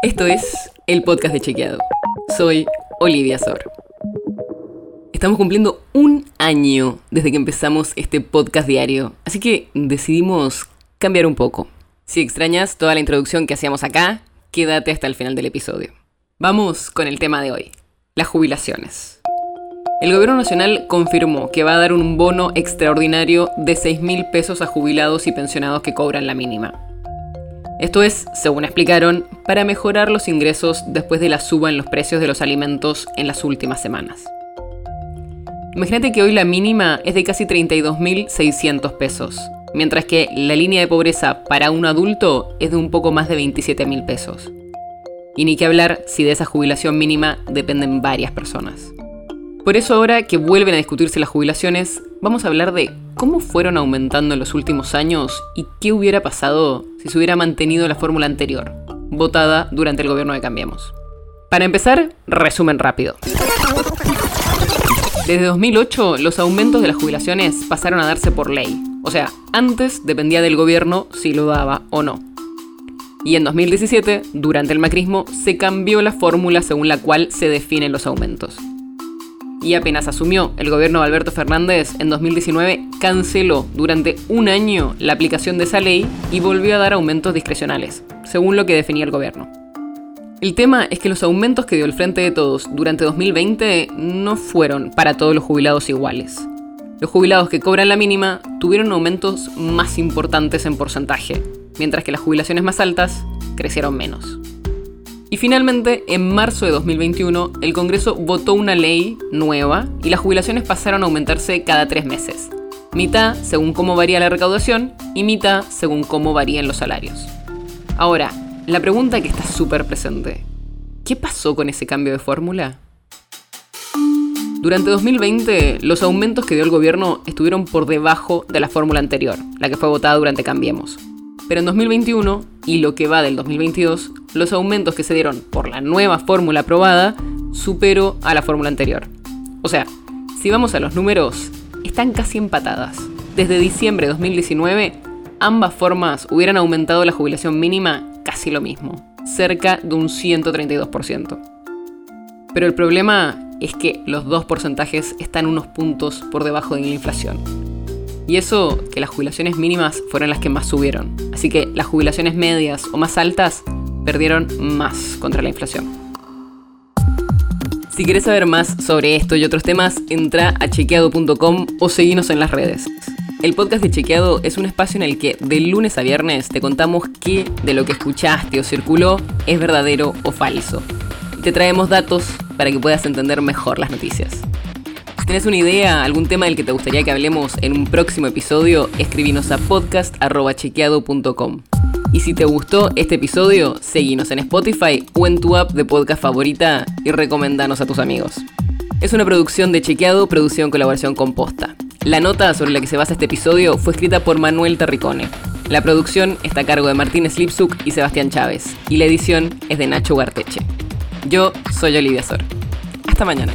Esto es el podcast de Chequeado. Soy Olivia Sor. Estamos cumpliendo un año desde que empezamos este podcast diario, así que decidimos cambiar un poco. Si extrañas toda la introducción que hacíamos acá, quédate hasta el final del episodio. Vamos con el tema de hoy, las jubilaciones. El gobierno nacional confirmó que va a dar un bono extraordinario de 6 mil pesos a jubilados y pensionados que cobran la mínima. Esto es, según explicaron, para mejorar los ingresos después de la suba en los precios de los alimentos en las últimas semanas. Imagínate que hoy la mínima es de casi 32.600 pesos, mientras que la línea de pobreza para un adulto es de un poco más de 27.000 pesos. Y ni que hablar si de esa jubilación mínima dependen varias personas. Por eso ahora que vuelven a discutirse las jubilaciones, vamos a hablar de cómo fueron aumentando en los últimos años y qué hubiera pasado si se hubiera mantenido la fórmula anterior, votada durante el gobierno de Cambiemos. Para empezar, resumen rápido. Desde 2008, los aumentos de las jubilaciones pasaron a darse por ley. O sea, antes dependía del gobierno si lo daba o no. Y en 2017, durante el macrismo, se cambió la fórmula según la cual se definen los aumentos y apenas asumió el gobierno de Alberto Fernández en 2019, canceló durante un año la aplicación de esa ley y volvió a dar aumentos discrecionales, según lo que definía el gobierno. El tema es que los aumentos que dio el Frente de Todos durante 2020 no fueron para todos los jubilados iguales. Los jubilados que cobran la mínima tuvieron aumentos más importantes en porcentaje, mientras que las jubilaciones más altas crecieron menos. Y finalmente, en marzo de 2021, el Congreso votó una ley nueva y las jubilaciones pasaron a aumentarse cada tres meses. Mitad según cómo varía la recaudación y mitad según cómo varían los salarios. Ahora, la pregunta que está súper presente. ¿Qué pasó con ese cambio de fórmula? Durante 2020, los aumentos que dio el gobierno estuvieron por debajo de la fórmula anterior, la que fue votada durante Cambiemos. Pero en 2021 y lo que va del 2022, los aumentos que se dieron por la nueva fórmula aprobada superó a la fórmula anterior. O sea, si vamos a los números, están casi empatadas. Desde diciembre de 2019, ambas formas hubieran aumentado la jubilación mínima casi lo mismo, cerca de un 132%. Pero el problema es que los dos porcentajes están unos puntos por debajo de la inflación. Y eso que las jubilaciones mínimas fueron las que más subieron. Así que las jubilaciones medias o más altas perdieron más contra la inflación. Si quieres saber más sobre esto y otros temas, entra a chequeado.com o seguinos en las redes. El podcast de Chequeado es un espacio en el que de lunes a viernes te contamos qué de lo que escuchaste o circuló es verdadero o falso. te traemos datos para que puedas entender mejor las noticias. ¿Tienes una idea, algún tema del que te gustaría que hablemos en un próximo episodio? Escribinos a podcast.chequeado.com. Y si te gustó este episodio, seguinos en Spotify o en tu app de podcast favorita y recomendanos a tus amigos. Es una producción de Chequeado, producción en colaboración con Posta. La nota sobre la que se basa este episodio fue escrita por Manuel Terricone. La producción está a cargo de Martínez Lipsuk y Sebastián Chávez. Y la edición es de Nacho Garteche. Yo soy Olivia Sor. Hasta mañana.